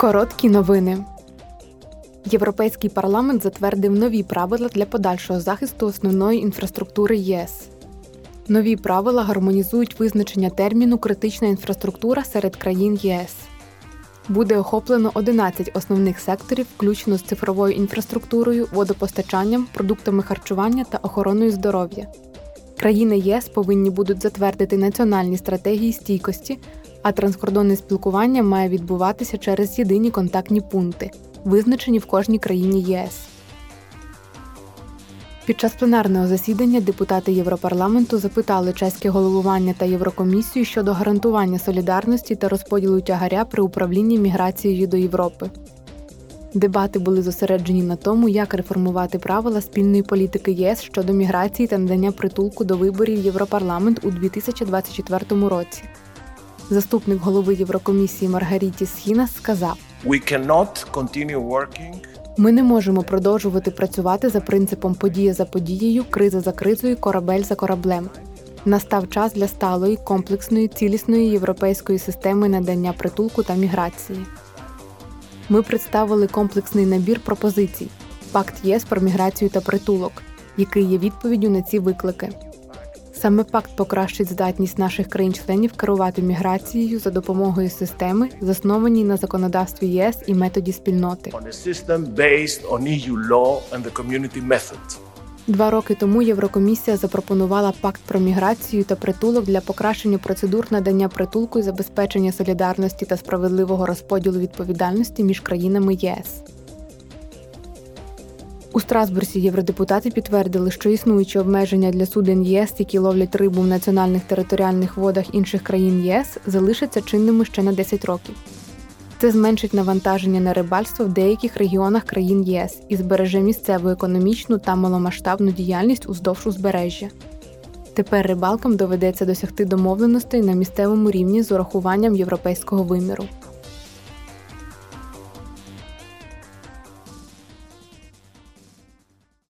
Короткі новини. Європейський парламент затвердив нові правила для подальшого захисту основної інфраструктури єС. Нові правила гармонізують визначення терміну критична інфраструктура серед країн ЄС. Буде охоплено 11 основних секторів, включно з цифровою інфраструктурою, водопостачанням, продуктами харчування та охороною здоров'я. Країни ЄС повинні будуть затвердити національні стратегії стійкості, а транскордонне спілкування має відбуватися через єдині контактні пункти, визначені в кожній країні ЄС. Під час пленарного засідання депутати Європарламенту запитали чеське головування та Єврокомісію щодо гарантування солідарності та розподілу тягаря при управлінні міграцією до Європи. Дебати були зосереджені на тому, як реформувати правила спільної політики ЄС щодо міграції та надання притулку до виборів Європарламент у 2024 році. Заступник голови Єврокомісії Маргаріті Схінас сказав: We cannot continue working Ми не можемо продовжувати працювати за принципом подія за подією, криза за кризою, корабель за кораблем. Настав час для сталої, комплексної, цілісної європейської системи надання притулку та міграції. Ми представили комплексний набір пропозицій Пакт ЄС про міграцію та притулок, який є відповіддю на ці виклики. Саме пакт покращить здатність наших країн-членів керувати міграцією за допомогою системи, заснованій на законодавстві ЄС і методі спільноти. method. Два роки тому Єврокомісія запропонувала пакт про міграцію та притулок для покращення процедур надання притулку і забезпечення солідарності та справедливого розподілу відповідальності між країнами ЄС. У Страсбурзі євродепутати підтвердили, що існуючі обмеження для суден ЄС, які ловлять рибу в національних територіальних водах інших країн ЄС, залишаться чинними ще на 10 років. Це зменшить навантаження на рибальство в деяких регіонах країн ЄС і збереже місцеву економічну та маломасштабну діяльність уздовж узбережжя. Тепер рибалкам доведеться досягти домовленостей на місцевому рівні з урахуванням європейського виміру.